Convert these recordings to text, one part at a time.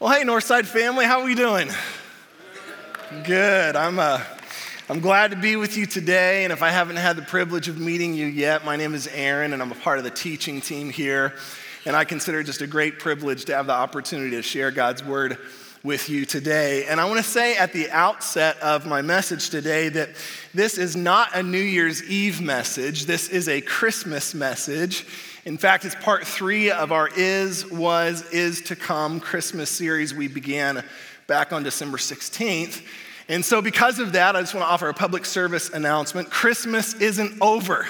Well, hey, Northside family, how are we doing? Good. I'm, uh, I'm glad to be with you today. And if I haven't had the privilege of meeting you yet, my name is Aaron, and I'm a part of the teaching team here. And I consider it just a great privilege to have the opportunity to share God's word with you today. And I want to say at the outset of my message today that this is not a New Year's Eve message, this is a Christmas message. In fact, it's part three of our Is, Was, Is to Come Christmas series we began back on December 16th. And so, because of that, I just want to offer a public service announcement. Christmas isn't over.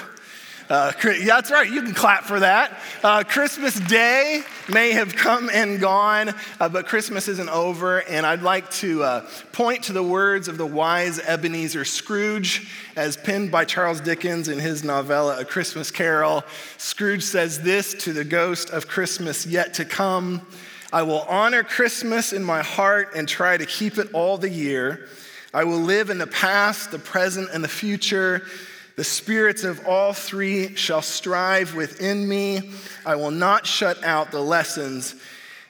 Uh, yeah, that's right. You can clap for that. Uh, Christmas Day may have come and gone, uh, but Christmas isn't over. And I'd like to uh, point to the words of the wise Ebenezer Scrooge, as penned by Charles Dickens in his novella, A Christmas Carol. Scrooge says this to the ghost of Christmas yet to come I will honor Christmas in my heart and try to keep it all the year. I will live in the past, the present, and the future the spirits of all three shall strive within me. I will not shut out the lessons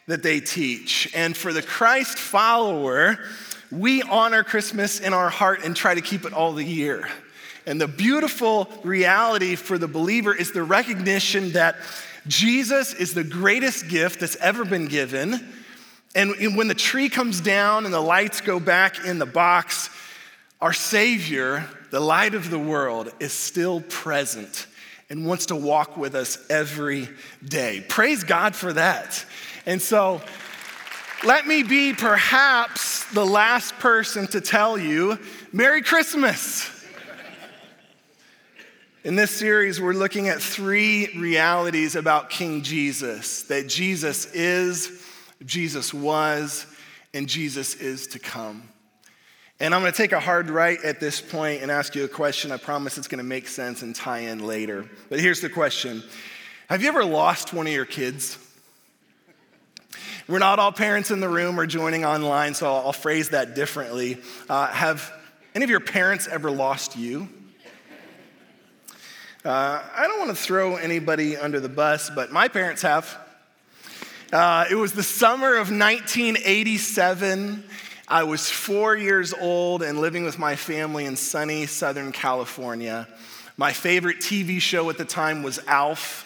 that they teach. And for the Christ follower, we honor Christmas in our heart and try to keep it all the year. And the beautiful reality for the believer is the recognition that Jesus is the greatest gift that's ever been given. And when the tree comes down and the lights go back in the box, our Savior, the light of the world, is still present and wants to walk with us every day. Praise God for that. And so, let me be perhaps the last person to tell you Merry Christmas. In this series, we're looking at three realities about King Jesus that Jesus is, Jesus was, and Jesus is to come. And I'm going to take a hard right at this point and ask you a question. I promise it's going to make sense and tie in later. But here's the question Have you ever lost one of your kids? We're not all parents in the room or joining online, so I'll, phrase that differently. Uh, have any of your parents ever lost you? Uh, I don't want to throw anybody under the bus, but my parents have. Uh, it was the summer of 1987. I was four years old and living with my family in sunny Southern California. My favorite TV show at the time was Alf.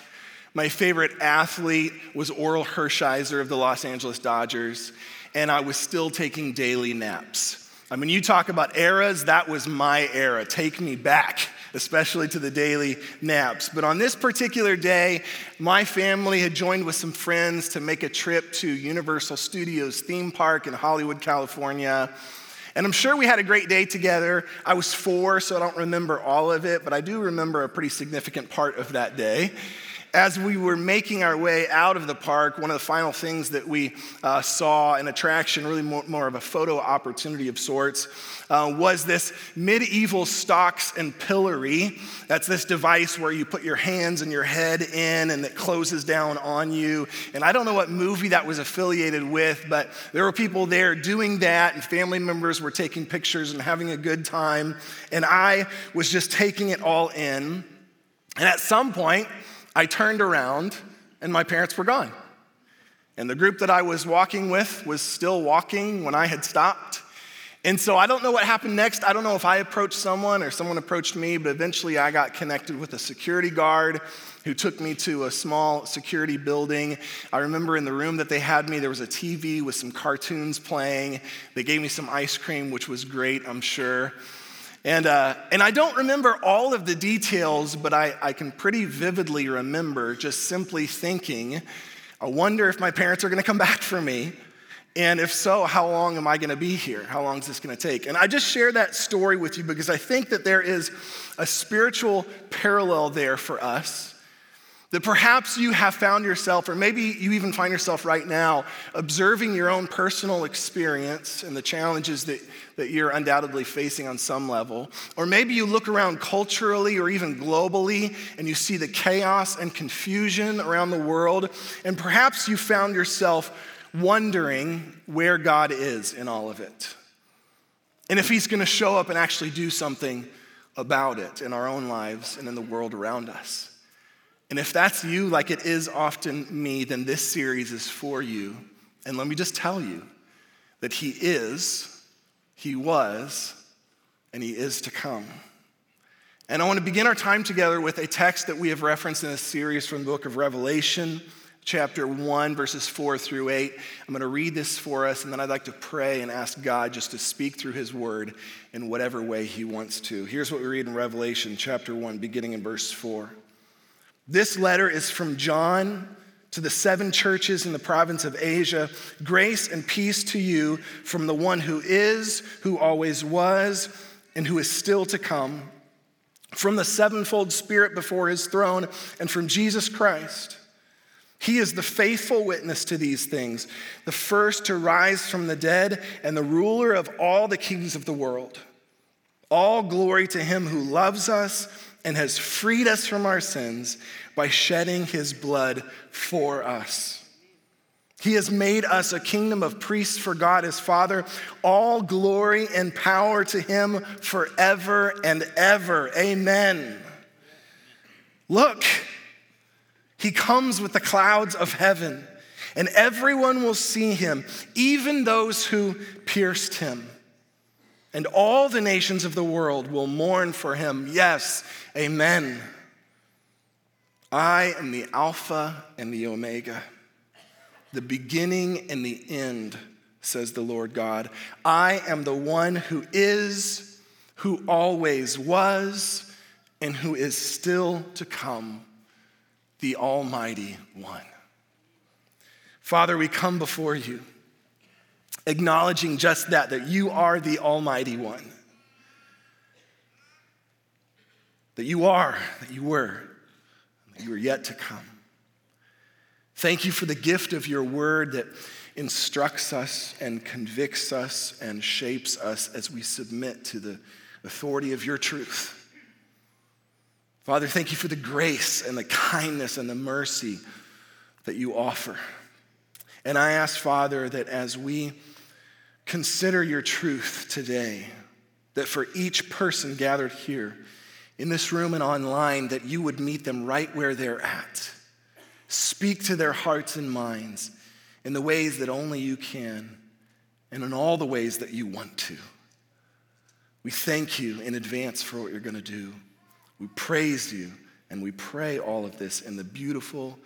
My favorite athlete was Orel Hershiser of the Los Angeles Dodgers. And I was still taking daily naps. I mean, you talk about eras, that was my era. Take me back especially to the daily naps. But on this particular day, my family had joined with some friends to make a trip to Universal Studios theme park in Hollywood, California. And I'm sure we had a great day together. I was four, so I don't remember all of it, but I do remember a pretty significant part of that day as we were making our way out of the park, one of the final things that we uh, saw, an attraction, really more, more, of a photo opportunity of sorts, uh, was this medieval stocks and pillory. That's this device where you put your hands and your head in and it closes down on you. And I don't know what movie that was affiliated with, but there were people there doing that, and family members were taking pictures and having a good time. And I was just taking it all in. And at some point, I turned around and my parents were gone. And the group that I was walking with was still walking when I had stopped. And so I don't know what happened next. I don't know if I approached someone or someone approached me, but eventually I got connected with a security guard who took me to a small security building. I remember in the room that they had me, there was a TV with some cartoons playing. They gave me some ice cream, which was great, I'm sure. And, uh, and I don't remember all of the details, but I, I can pretty vividly remember just simply thinking, I wonder if my parents are gonna come back for me. And if so, how long am I gonna be here? How long is this gonna take? And I just share that story with you because I think that there is a spiritual parallel there for us that perhaps you have found yourself, or maybe you even find yourself right now, observing your own personal experience and the challenges that, that you're undoubtedly facing on some level. Or maybe you look around culturally or even globally and you see the chaos and confusion around the world, and perhaps you found yourself wondering where God is in all of it. And if He's gonna show up and actually do something about it in our own lives and in the world around us. And if that's you, like it is often me, then this series is for you And let me just tell you that He is, He was, and He is to come. And I want to begin our time together with a text that we have referenced in a series from the book of Revelation, chapter 1, verses 4 through 8. I'm going to read this for us, and then I'd like to pray and ask God just to speak through His word in whatever way He wants to. Here's what we read in Revelation, chapter 1, beginning in verse 4. This letter is from John to the seven churches in the province of Asia. Grace and peace to you from the one who is, who always was, and who is still to come, from the sevenfold Spirit before his throne, and from Jesus Christ. He is the faithful witness to these things, the first to rise from the dead, and the ruler of all the kings of the world. All glory to him who loves us and has freed us from our sins by shedding his blood for us. He has made us a kingdom of priests for God his Father. All glory and power to him forever and ever. Amen. Look, he comes with the clouds of heaven, and everyone will see him, even those who pierced him. And all the nations of the world will mourn for him. Yes, amen. I am the Alpha and the Omega, the beginning and the end, says the Lord God. I am the one who is, who always was, and who is still to come, the Almighty One. Father, we come before you, acknowledging just that, that you are the Almighty One. That you are, that you were, that you are yet to come. Thank you for the gift of your word that instructs us and convicts us and shapes us as we submit to the authority of your truth. Father, thank you for the grace and the kindness and the mercy that you offer. And I ask, Father, that as we consider your truth today, that for each person gathered here, in this room and online that you would meet them right where they're at. Speak to their hearts and minds in the ways that only you can and in all the ways that you want to. We thank you in advance for what you're going to do. We praise you and we pray all of this in the beautiful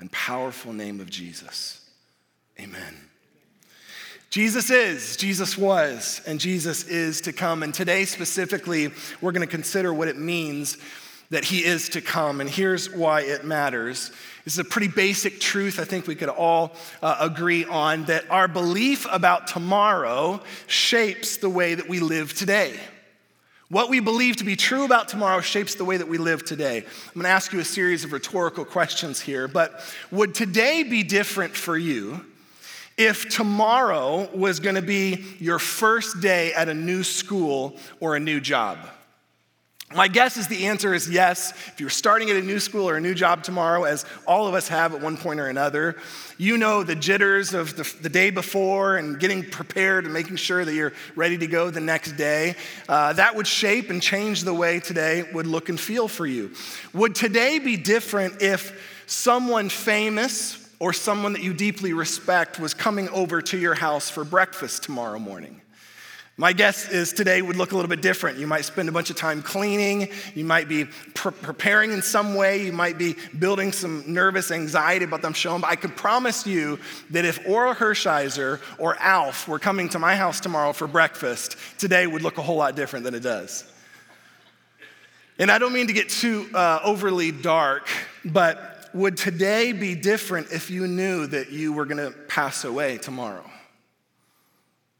and powerful name of Jesus. Amen. Jesus is, Jesus was, and Jesus is to come. And today, specifically, we're going to consider what it means that he is to come. And here's why it matters. This is a pretty basic truth I think we could all uh, agree on that our belief about tomorrow shapes the way that we live today. What we believe to be true about tomorrow shapes the way that we live today. I'm going to ask you a series of rhetorical questions here, but would today be different for you if tomorrow was going to be your first day at a new school or a new job? My guess is the answer is yes. If you're starting at a new school or a new job tomorrow, as all of us have at one point or another, you know the jitters of the, the day before and getting prepared and making sure that you're ready to go the next day. Uh, that would shape and change the way today would look and feel for you. Would today be different if someone famous or someone that you deeply respect was coming over to your house for breakfast tomorrow morning. My guess is today would look a little bit different. You might spend a bunch of time cleaning. You might be pre- preparing in some way. You might be building some nervous anxiety about them showing. But I can promise you that if Orel Hershiser or Alf were coming to my house tomorrow for breakfast, today would look a whole lot different than it does. And I don't mean to get too uh, overly dark, but would today be different if you knew that you were going to pass away tomorrow?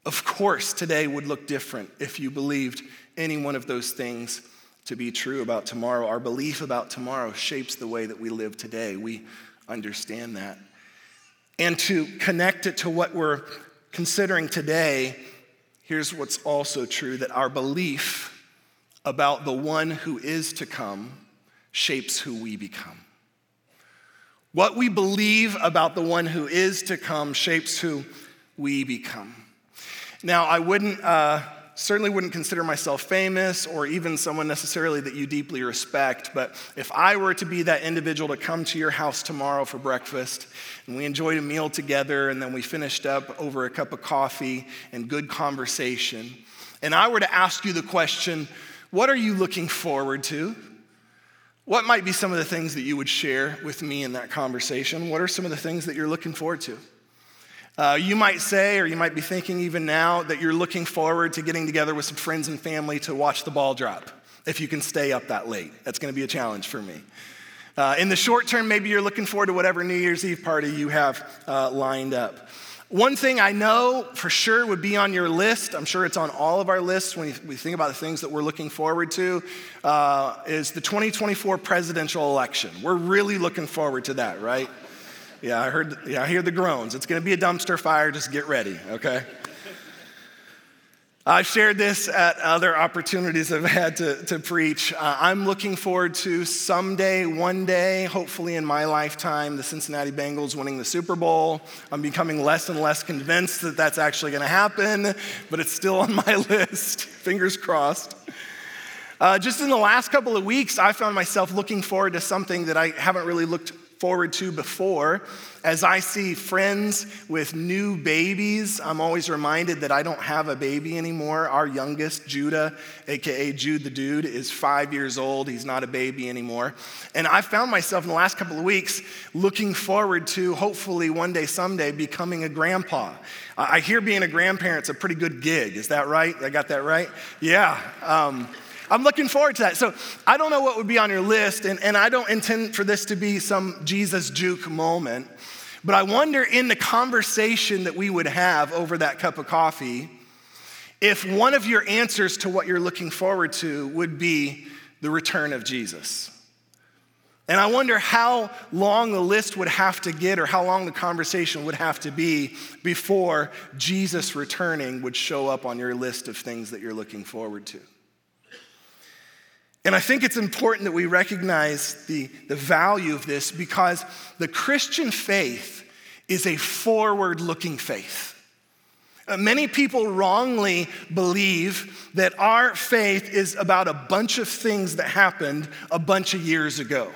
Of course, today would look different if you believed any one of those things to be true about tomorrow. Our belief about tomorrow shapes the way that we live today. We understand that. And to connect it to what we're considering today, here's what's also true that our belief about the one who is to come shapes who we become. What we believe about the one who is to come shapes who we become. Now, I wouldn't uh, certainly wouldn't consider myself famous or even someone necessarily that you deeply respect, but if I were to be that individual to come to your house tomorrow for breakfast and we enjoyed a meal together and then we finished up over a cup of coffee and good conversation, and I were to ask you the question, what are you looking forward to? What might be some of the things that you would share with me in that conversation? What are some of the things that you're looking forward to? Uh, you might say, or you might be thinking even now, that you're looking forward to getting together with some friends and family to watch the ball drop, if you can stay up that late. That's going to be a challenge for me. Uh, in the short term, maybe you're looking forward to whatever New Year's Eve party you have uh, lined up. One thing I know for sure would be on your list, I'm sure it's on all of our lists when we think about the things that we're looking forward to, uh, is the 2024 presidential election. We're really looking forward to that, right? Yeah, I heard, yeah, I hear the groans. It's to be a dumpster fire. Just get ready, okay? I've shared this at other opportunities I've had to, to preach. Uh, I'm looking forward to someday, one day, hopefully in my lifetime, the Cincinnati Bengals winning the Super Bowl. I'm becoming less and less convinced that that's actually going to happen, but it's still on my list. Fingers crossed. Uh, just in the last couple of weeks, I found myself looking forward to something that I haven't really looked forward to before. As I see friends with new babies, I'm always reminded that I don't have a baby anymore. Our youngest, Judah, aka Jude the Dude, is five years old. He's not a baby anymore. And I found myself in the last couple of weeks looking forward to hopefully one day, someday, becoming a grandpa. I hear being a grandparent's a pretty good gig. Is that right? I got that right? Yeah. Um, I'm looking forward to that. So I don't know what would be on your list, and, and I don't intend for this to be some Jesus juke moment, but I wonder in the conversation that we would have over that cup of coffee, if one of your answers to what you're looking forward to would be the return of Jesus. And I wonder how long the list would have to get or how long the conversation would have to be before Jesus returning would show up on your list of things that you're looking forward to. And I think it's important that we recognize the, the value of this because the Christian faith is a forward looking faith. Uh, many people wrongly believe that our faith is about a bunch of things that happened a bunch of years ago.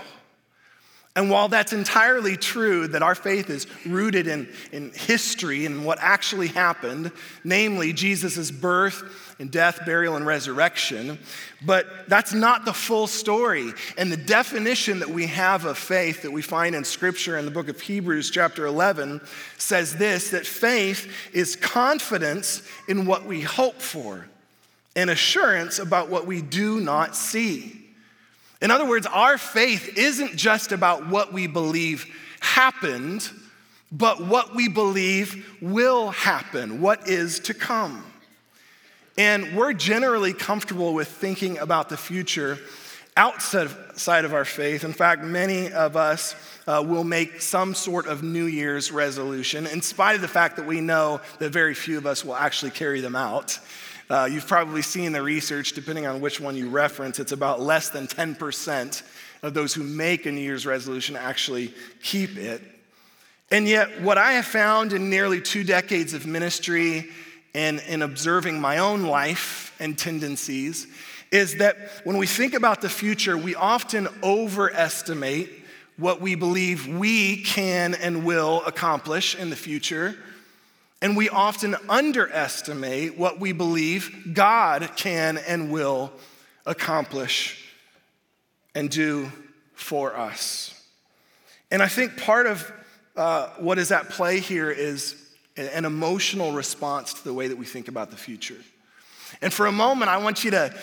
And while that's entirely true, that our faith is rooted in, in history and what actually happened, namely Jesus' birth and death, burial, and resurrection, but that's not the full story. And the definition that we have of faith that we find in Scripture in the book of Hebrews, chapter 11, says this that faith is confidence in what we hope for and assurance about what we do not see. In other words, our faith isn't just about what we believe happened, but what we believe will happen, what is to come. And we're generally comfortable with thinking about the future outside of our faith. In fact, many of us uh, will make some sort of New Year's resolution, in spite of the fact that we know that very few of us will actually carry them out. Uh, you've probably seen the research, depending on which one you reference, it's about less than 10% of those who make a New Year's resolution actually keep it. And yet, what I have found in nearly two decades of ministry and in observing my own life and tendencies is that when we think about the future, we often overestimate what we believe we can and will accomplish in the future and we often underestimate what we believe God can and will accomplish and do for us. And I think part of uh, what is at play here is an emotional response to the way that we think about the future. And for a moment, I want you to,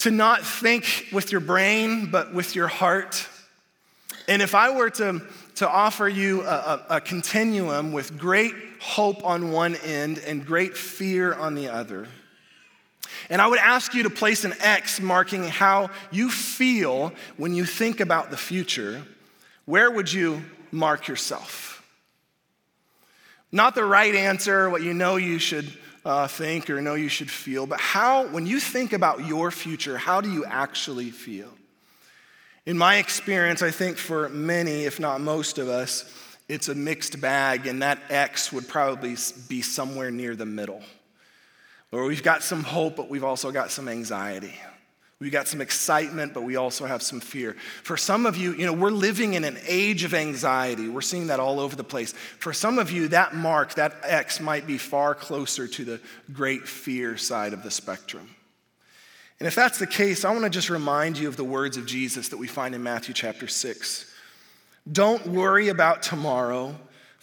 to not think with your brain, but with your heart. And if I were to, to offer you a, a, a continuum with great hope on one end and great fear on the other. And I would ask you to place an X marking how you feel when you think about the future. Where would you mark yourself? Not the right answer, what you know you should uh, think or know you should feel, but how, when you think about your future, how do you actually feel? In my experience, I think for many, if not most of us, it's a mixed bag, and that X would probably be somewhere near the middle. where we've got some hope, but we've also got some anxiety. We've got some excitement, but we also have some fear. For some of you, you know, we're living in an age of anxiety. We're seeing that all over the place. For some of you, that mark, that X, might be far closer to the great fear side of the spectrum. And if that's the case, I want to just remind you of the words of Jesus that we find in Matthew chapter 6. Don't worry about tomorrow,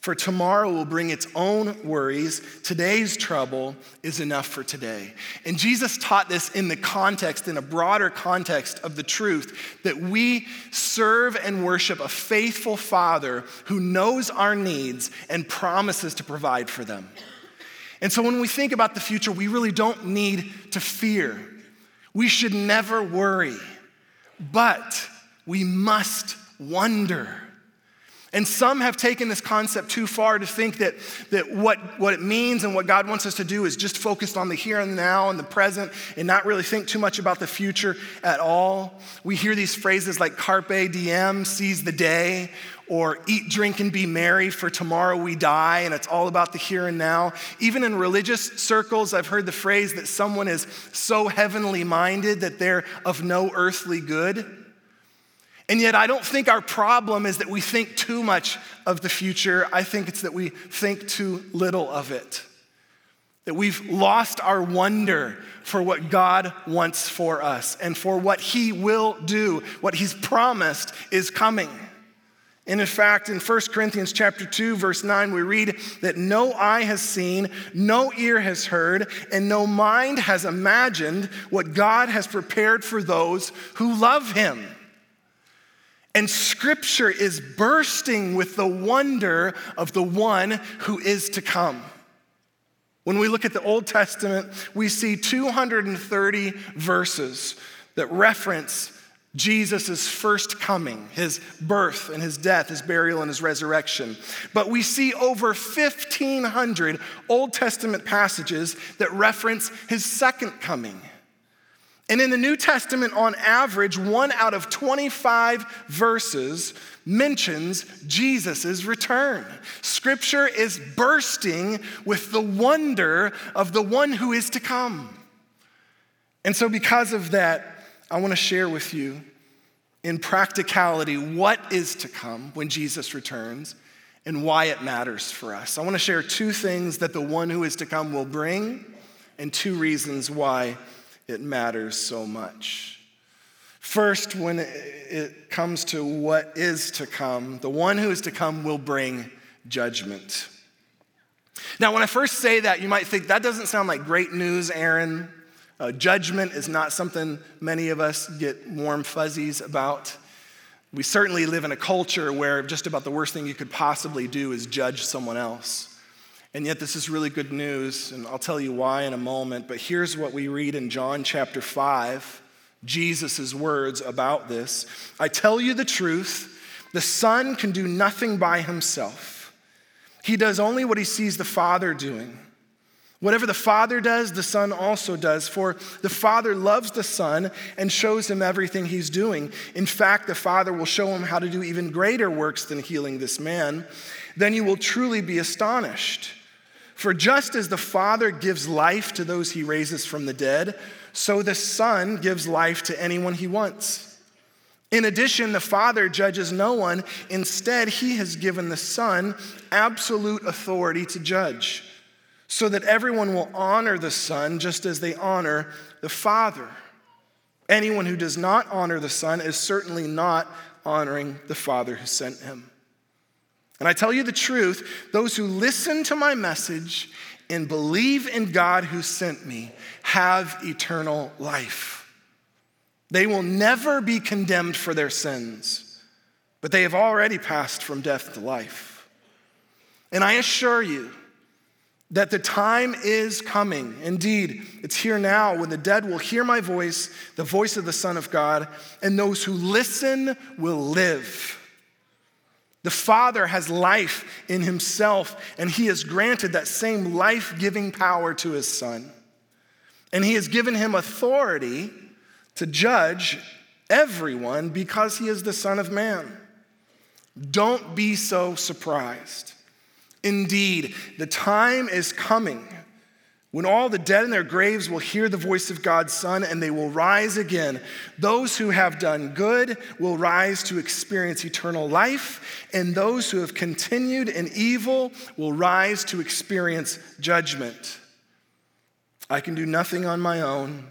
for tomorrow will bring its own worries. Today's trouble is enough for today. And Jesus taught this in the context, in a broader context of the truth that we serve and worship a faithful Father who knows our needs and promises to provide for them. And so when we think about the future, we really don't need to fear. We should never worry, but we must wonder. And some have taken this concept too far to think that, that what, what it means and what God wants us to do is just focused on the here and now and the present and not really think too much about the future at all. We hear these phrases like carpe diem, seize the day, or eat, drink, and be merry, for tomorrow we die, and it's all about the here and now. Even in religious circles, I've heard the phrase that someone is so heavenly minded that they're of no earthly good. And yet, I don't think our problem is that we think too much of the future. I think it's that we think too little of it. That we've lost our wonder for what God wants for us and for what He will do, what He's promised is coming. And in fact, in 1 Corinthians chapter 2, verse 9, we read that no eye has seen, no ear has heard, and no mind has imagined what God has prepared for those who love him. And scripture is bursting with the wonder of the one who is to come. When we look at the Old Testament, we see 230 verses that reference Jesus' first coming, his birth and his death, his burial and his resurrection. But we see over 1,500 Old Testament passages that reference his second coming. And in the New Testament, on average, one out of 25 verses mentions Jesus' return. Scripture is bursting with the wonder of the one who is to come. And so, because of that, I want to share with you in practicality what is to come when Jesus returns and why it matters for us. I want to share two things that the one who is to come will bring and two reasons why it matters so much. First, when it comes to what is to come, the one who is to come will bring judgment. Now, when I first say that, you might think that doesn't sound like great news, Aaron. Uh, judgment is not something many of us get warm fuzzies about. We certainly live in a culture where just about the worst thing you could possibly do is judge someone else. And yet, this is really good news, and I'll tell you why in a moment. But here's what we read in John chapter 5, Jesus' words about this I tell you the truth, the Son can do nothing by himself, he does only what he sees the Father doing. Whatever the Father does, the Son also does, for the Father loves the Son and shows him everything he's doing. In fact, the Father will show him how to do even greater works than healing this man. Then you will truly be astonished. For just as the Father gives life to those he raises from the dead, so the Son gives life to anyone he wants. In addition, the Father judges no one. Instead, he has given the Son absolute authority to judge so that everyone will honor the Son just as they honor the Father. Anyone who does not honor the Son is certainly not honoring the Father who sent him. And I tell you the truth those who listen to my message and believe in God who sent me have eternal life. They will never be condemned for their sins, but they have already passed from death to life. And I assure you, that the time is coming. Indeed, it's here now when the dead will hear my voice, the voice of the Son of God, and those who listen will live. The Father has life in himself, and he has granted that same life giving power to his Son. And he has given him authority to judge everyone because he is the Son of Man. Don't be so surprised. Indeed, the time is coming when all the dead in their graves will hear the voice of God's Son and they will rise again. Those who have done good will rise to experience eternal life, and those who have continued in evil will rise to experience judgment. I can do nothing on my own.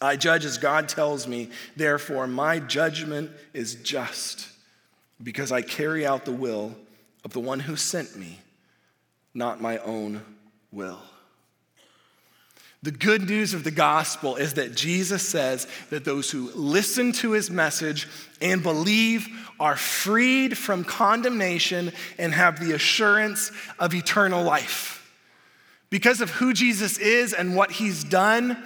I judge as God tells me, therefore, my judgment is just because I carry out the will of the one who sent me, not my own will. The good news of the gospel is that Jesus says that those who listen to his message and believe are freed from condemnation and have the assurance of eternal life. Because of who Jesus is and what he's done,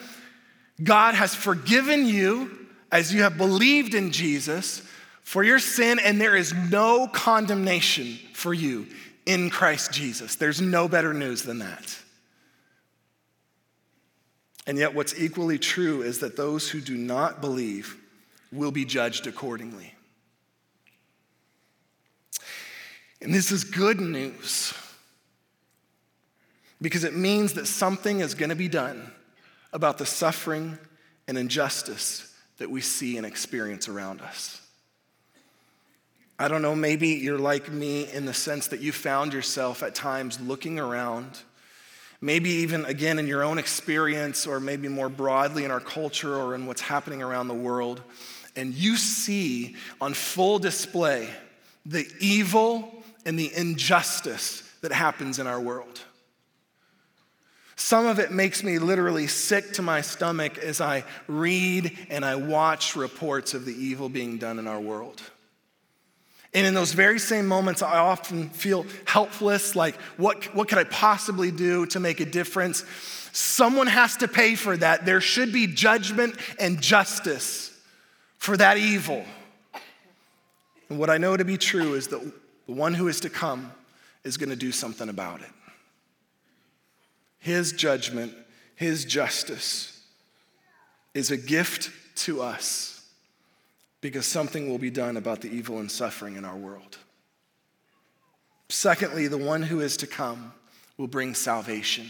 God has forgiven you as you have believed in Jesus for your sin, and there is no condemnation for you in Christ Jesus. There's no better news than that. And yet, what's equally true is that those who do not believe will be judged accordingly. And this is good news because it means that something is going to be done about the suffering and injustice that we see and experience around us. I don't know, maybe you're like me in the sense that you found yourself at times looking around Maybe even again in your own experience, or maybe more broadly in our culture or in what's happening around the world, and you see on full display the evil and the injustice that happens in our world. Some of it makes me literally sick to my stomach as I read and I watch reports of the evil being done in our world. And in those very same moments, I often feel helpless like, what, what could I possibly do to make a difference? Someone has to pay for that. There should be judgment and justice for that evil. And what I know to be true is that the one who is to come is going to do something about it. His judgment, his justice is a gift to us because something will be done about the evil and suffering in our world. Secondly, the one who is to come will bring salvation.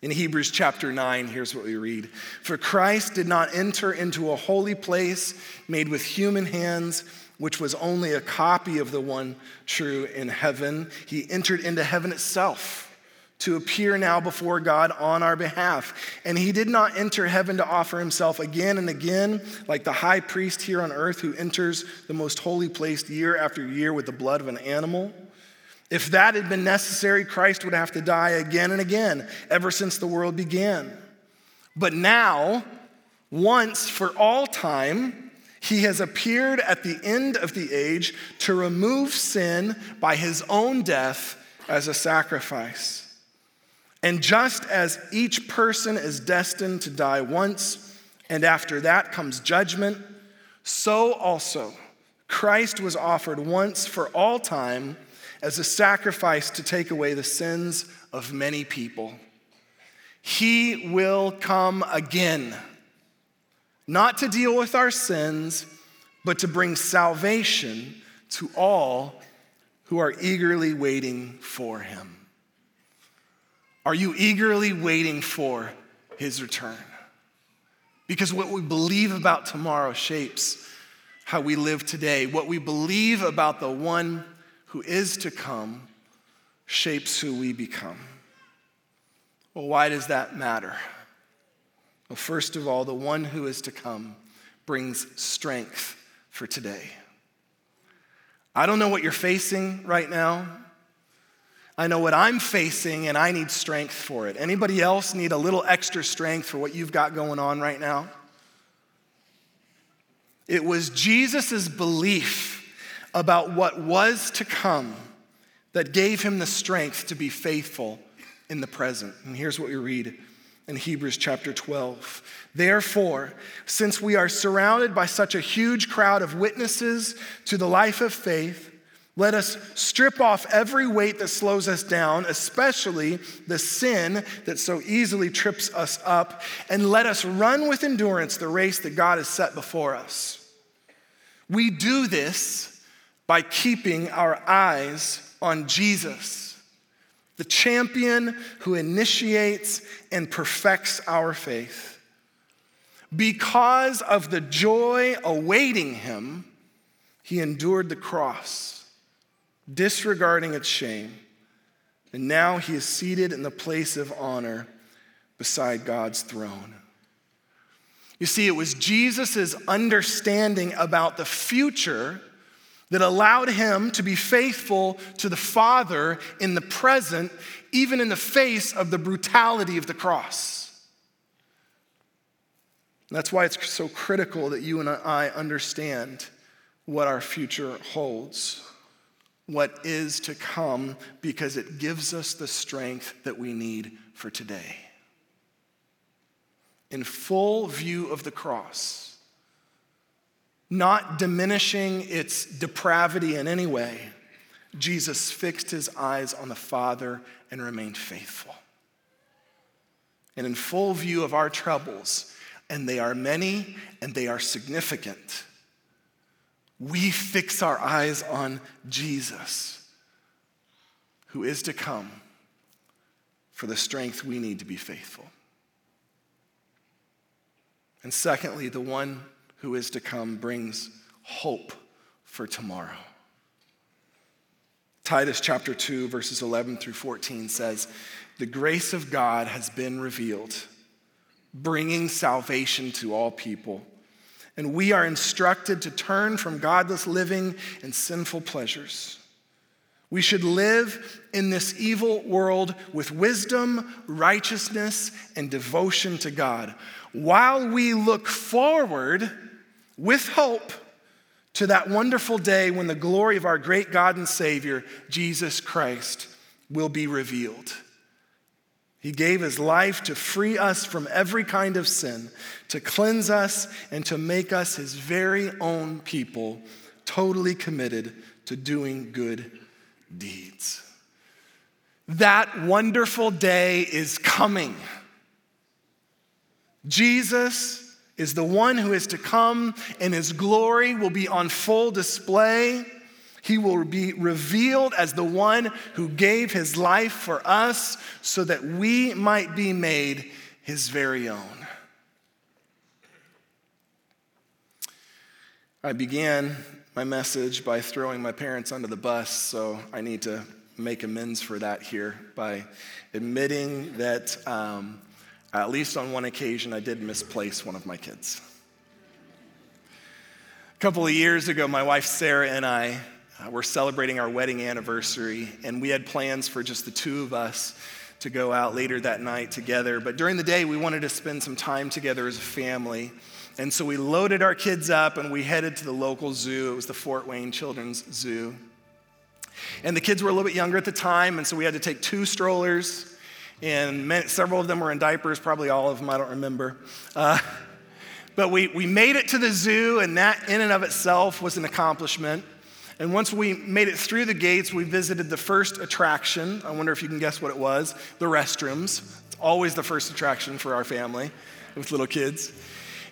In Hebrews chapter 9, here's what we read For Christ did not enter into a holy place made with human hands, which was only a copy of the one true in heaven. He entered into heaven itself to appear now before God on our behalf. And he did not enter heaven to offer himself again and again, like the high priest here on earth who enters the most holy place year after year with the blood of an animal. If that had been necessary, Christ would have to die again and again, ever since the world began. But now, once for all time, he has appeared at the end of the age to remove sin by his own death as a sacrifice. And just as each person is destined to die once, and after that comes judgment, so also Christ was offered once for all time as a sacrifice to take away the sins of many people. He will come again, not to deal with our sins, but to bring salvation to all who are eagerly waiting for him. Are you eagerly waiting for his return? Because what we believe about tomorrow shapes how we live today. What we believe about the one who is to come shapes who we become. Well, why does that matter? Well, first of all, the one who is to come brings strength for today. I don't know what you're facing right now. I know what I'm facing and I need strength for it. Anybody else need a little extra strength for what you've got going on right now? It was Jesus' belief about what was to come that gave him the strength to be faithful in the present. And here's what we read in Hebrews chapter 12. Therefore, since we are surrounded by such a huge crowd of witnesses to the life of faith, let us strip off every weight that slows us down, especially the sin that so easily trips us up, and let us run with endurance the race that God has set before us. We do this by keeping our eyes on Jesus. the champion who initiates and perfects our faith. Because of the joy awaiting him, he endured the cross, disregarding its shame. And now he is seated in the place of honor beside God's throne. You see, it was Jesus' understanding about the future that allowed him to be faithful to the Father in the present, even in the face of the brutality of the cross. that's why it's so critical that you and I understand what our future holds, what is to come, because it gives us the strength that we need for today. In full view of the cross, not diminishing its depravity in any way, Jesus fixed his eyes on the Father and remained faithful. And in full view of our troubles, and they are many and they are significant, we fix our eyes on Jesus, who is to come for the strength we need to be faithful. And secondly, the one who is to come brings hope for tomorrow. Titus chapter 2, verses 11 through 14 says, The grace of God has been revealed, bringing salvation to all people. And we are instructed to turn from godless living and sinful pleasures. We should live in this evil world with wisdom, righteousness, and devotion to God, while we look forward with hope to that wonderful day when the glory of our great God and Savior, Jesus Christ, will be revealed. He gave his life to free us from every kind of sin, to cleanse us, and to make us his very own people, totally committed to doing good deeds. That wonderful day is coming. Jesus is the one who is to come, and his glory will be on full display. He will be revealed as the one who gave his life for us so that we might be made his very own. I began my message by throwing my parents under the bus, so I need to make amends for that here by admitting that um, at least on one occasion, I did misplace one of my kids. A couple of years ago, my wife Sarah and I uh, were celebrating our wedding anniversary, and we had plans for just the two of us to go out later that night together. But during the day, we wanted to spend some time together as a family. And so we loaded our kids up and we headed to the local zoo. It was the Fort Wayne Children's Zoo. And the kids were a little bit younger at the time, and so we had to take two strollers and many, several of them were in diapers, probably all of them, I don't remember. Uh, but we, we made it to the zoo, and that in and of itself was an accomplishment. And once we made it through the gates, we visited the first attraction. I wonder if you can guess what it was the restrooms. It's always the first attraction for our family with little kids.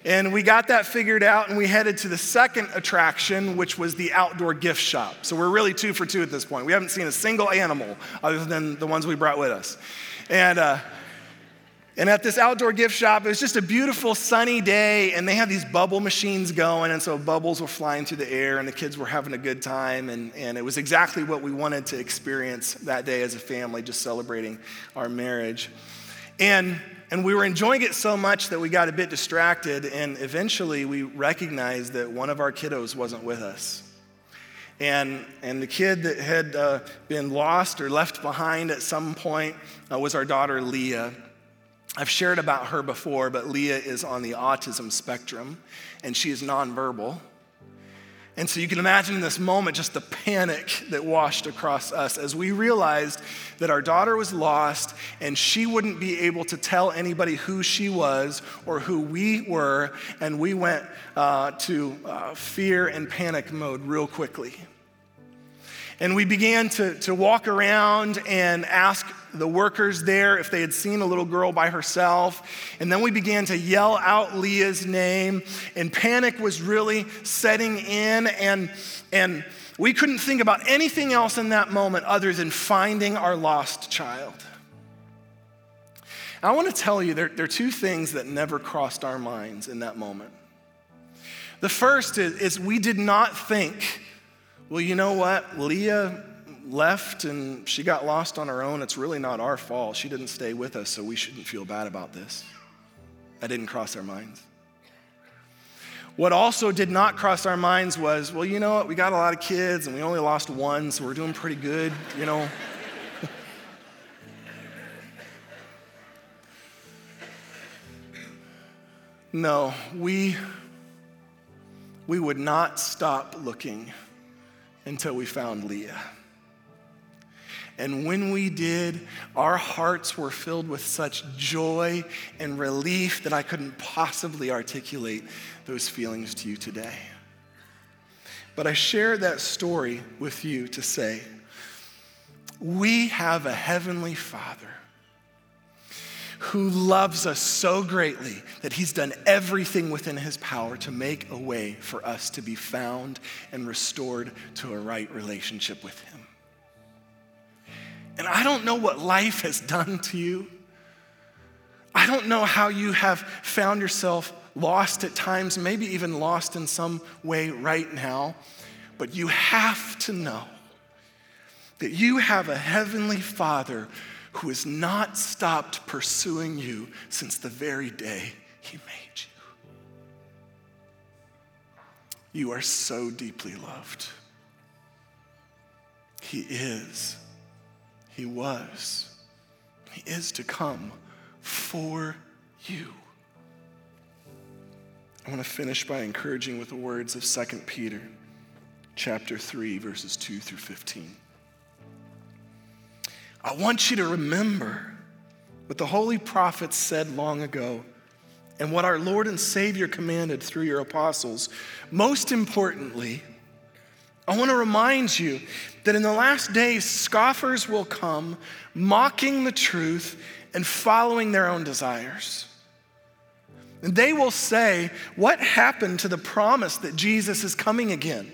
And we got that figured out, and we headed to the second attraction, which was the outdoor gift shop. So we're really two for two at this point. We haven't seen a single animal other than the ones we brought with us. And, uh, and at this outdoor gift shop, it was just a beautiful sunny day, and they had these bubble machines going, and so bubbles were flying through the air, and the kids were having a good time, and, and it was exactly what we wanted to experience that day as a family, just celebrating our marriage. And, and we were enjoying it so much that we got a bit distracted, and eventually we recognized that one of our kiddos wasn't with us. And, and the kid that had uh, been lost or left behind at some point uh, was our daughter Leah. I've shared about her before, but Leah is on the autism spectrum and she is nonverbal. And so you can imagine in this moment just the panic that washed across us as we realized that our daughter was lost and she wouldn't be able to tell anybody who she was or who we were. And we went uh, to uh, fear and panic mode real quickly. And we began to, to walk around and ask the workers there if they had seen a little girl by herself. And then we began to yell out Leah's name, and panic was really setting in. And, and We couldn't think about anything else in that moment other than finding our lost child. I want to tell you there, there, are two things that never crossed our minds in that moment. The first is, is we did not think, well, you know what? Leah left and she got lost on her own. It's really not our fault. She didn't stay with us, so we shouldn't feel bad about this. That didn't cross our minds. What also did not cross our minds was, well, you know what? We got a lot of kids and we only lost one, so we're doing pretty good, you know. no, we we would not stop looking until we found Leah. And when we did, our hearts were filled with such joy and relief that I couldn't possibly articulate those feelings to you today. But I share that story with you to say, we have a heavenly Father who loves us so greatly that he's done everything within his power to make a way for us to be found and restored to a right relationship with him. And I don't know what life has done to you. I don't know how you have found yourself lost at times, maybe even lost in some way right now, but you have to know that you have a heavenly Father who has not stopped pursuing you since the very day he made you. You are so deeply loved. He is, He was, He is to come for you. I want to finish by encouraging with the words of 2 Peter chapter 3 verses 2 through 15. I want you to remember what the holy prophets said long ago and what our Lord and Savior commanded through your apostles. Most importantly, I want to remind you that in the last days, scoffers will come, mocking the truth and following their own desires. And they will say, What happened to the promise that Jesus is coming again?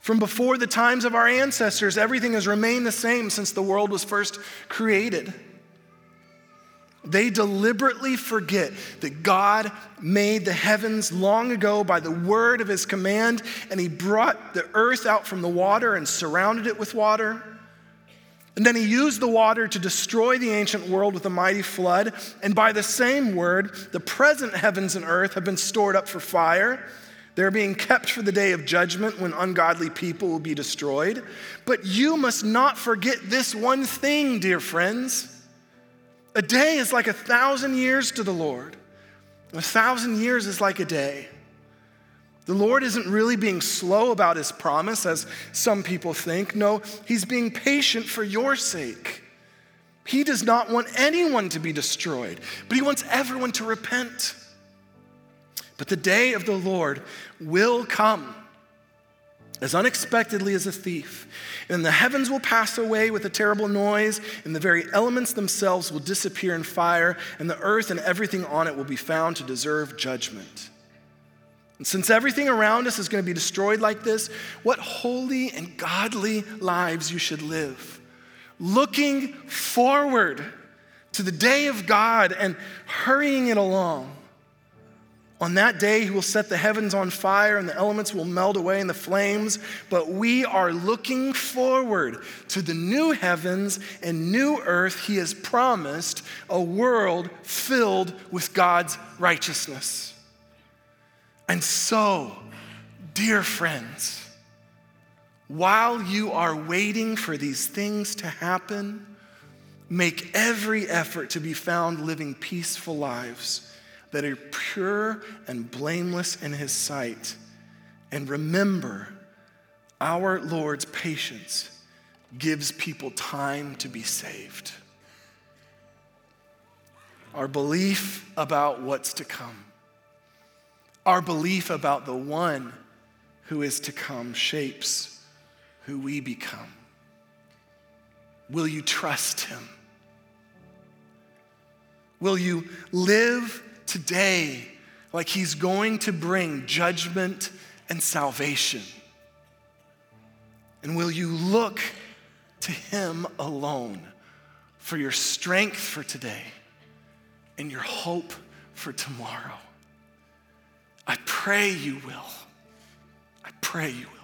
From before the times of our ancestors, everything has remained the same since the world was first created. They deliberately forget that God made the heavens long ago by the word of his command, and he brought the earth out from the water and surrounded it with water. And then he used the water to destroy the ancient world with a mighty flood. And by the same word, the present heavens and earth have been stored up for fire they're being kept for the day of judgment when ungodly people will be destroyed. But you must not forget this one thing, dear friends. A day is like a thousand years to the Lord, a thousand years is like a day. The Lord isn't really being slow about his promise, as some people think. No, he's being patient for your sake. He does not want anyone to be destroyed, but he wants everyone to repent. But the day of the Lord will come as unexpectedly as a thief. And the heavens will pass away with a terrible noise, and the very elements themselves will disappear in fire, and the earth and everything on it will be found to deserve judgment. And since everything around us is going to be destroyed like this, what holy and godly lives you should live. Looking forward to the day of God and hurrying it along. On that day, he will set the heavens on fire and the elements will melt away in the flames. But we are looking forward to the new heavens and new earth he has promised, a world filled with God's righteousness. And so, dear friends, while you are waiting for these things to happen, make every effort to be found living peaceful lives that are pure and blameless in his sight. And remember, our Lord's patience gives people time to be saved. Our belief about what's to come, our belief about the one who is to come shapes who we become. Will you trust him? Will you live today like he's going to bring judgment and salvation. And will you look to Him alone for your strength for today and your hope for tomorrow? I pray you will. I pray you will.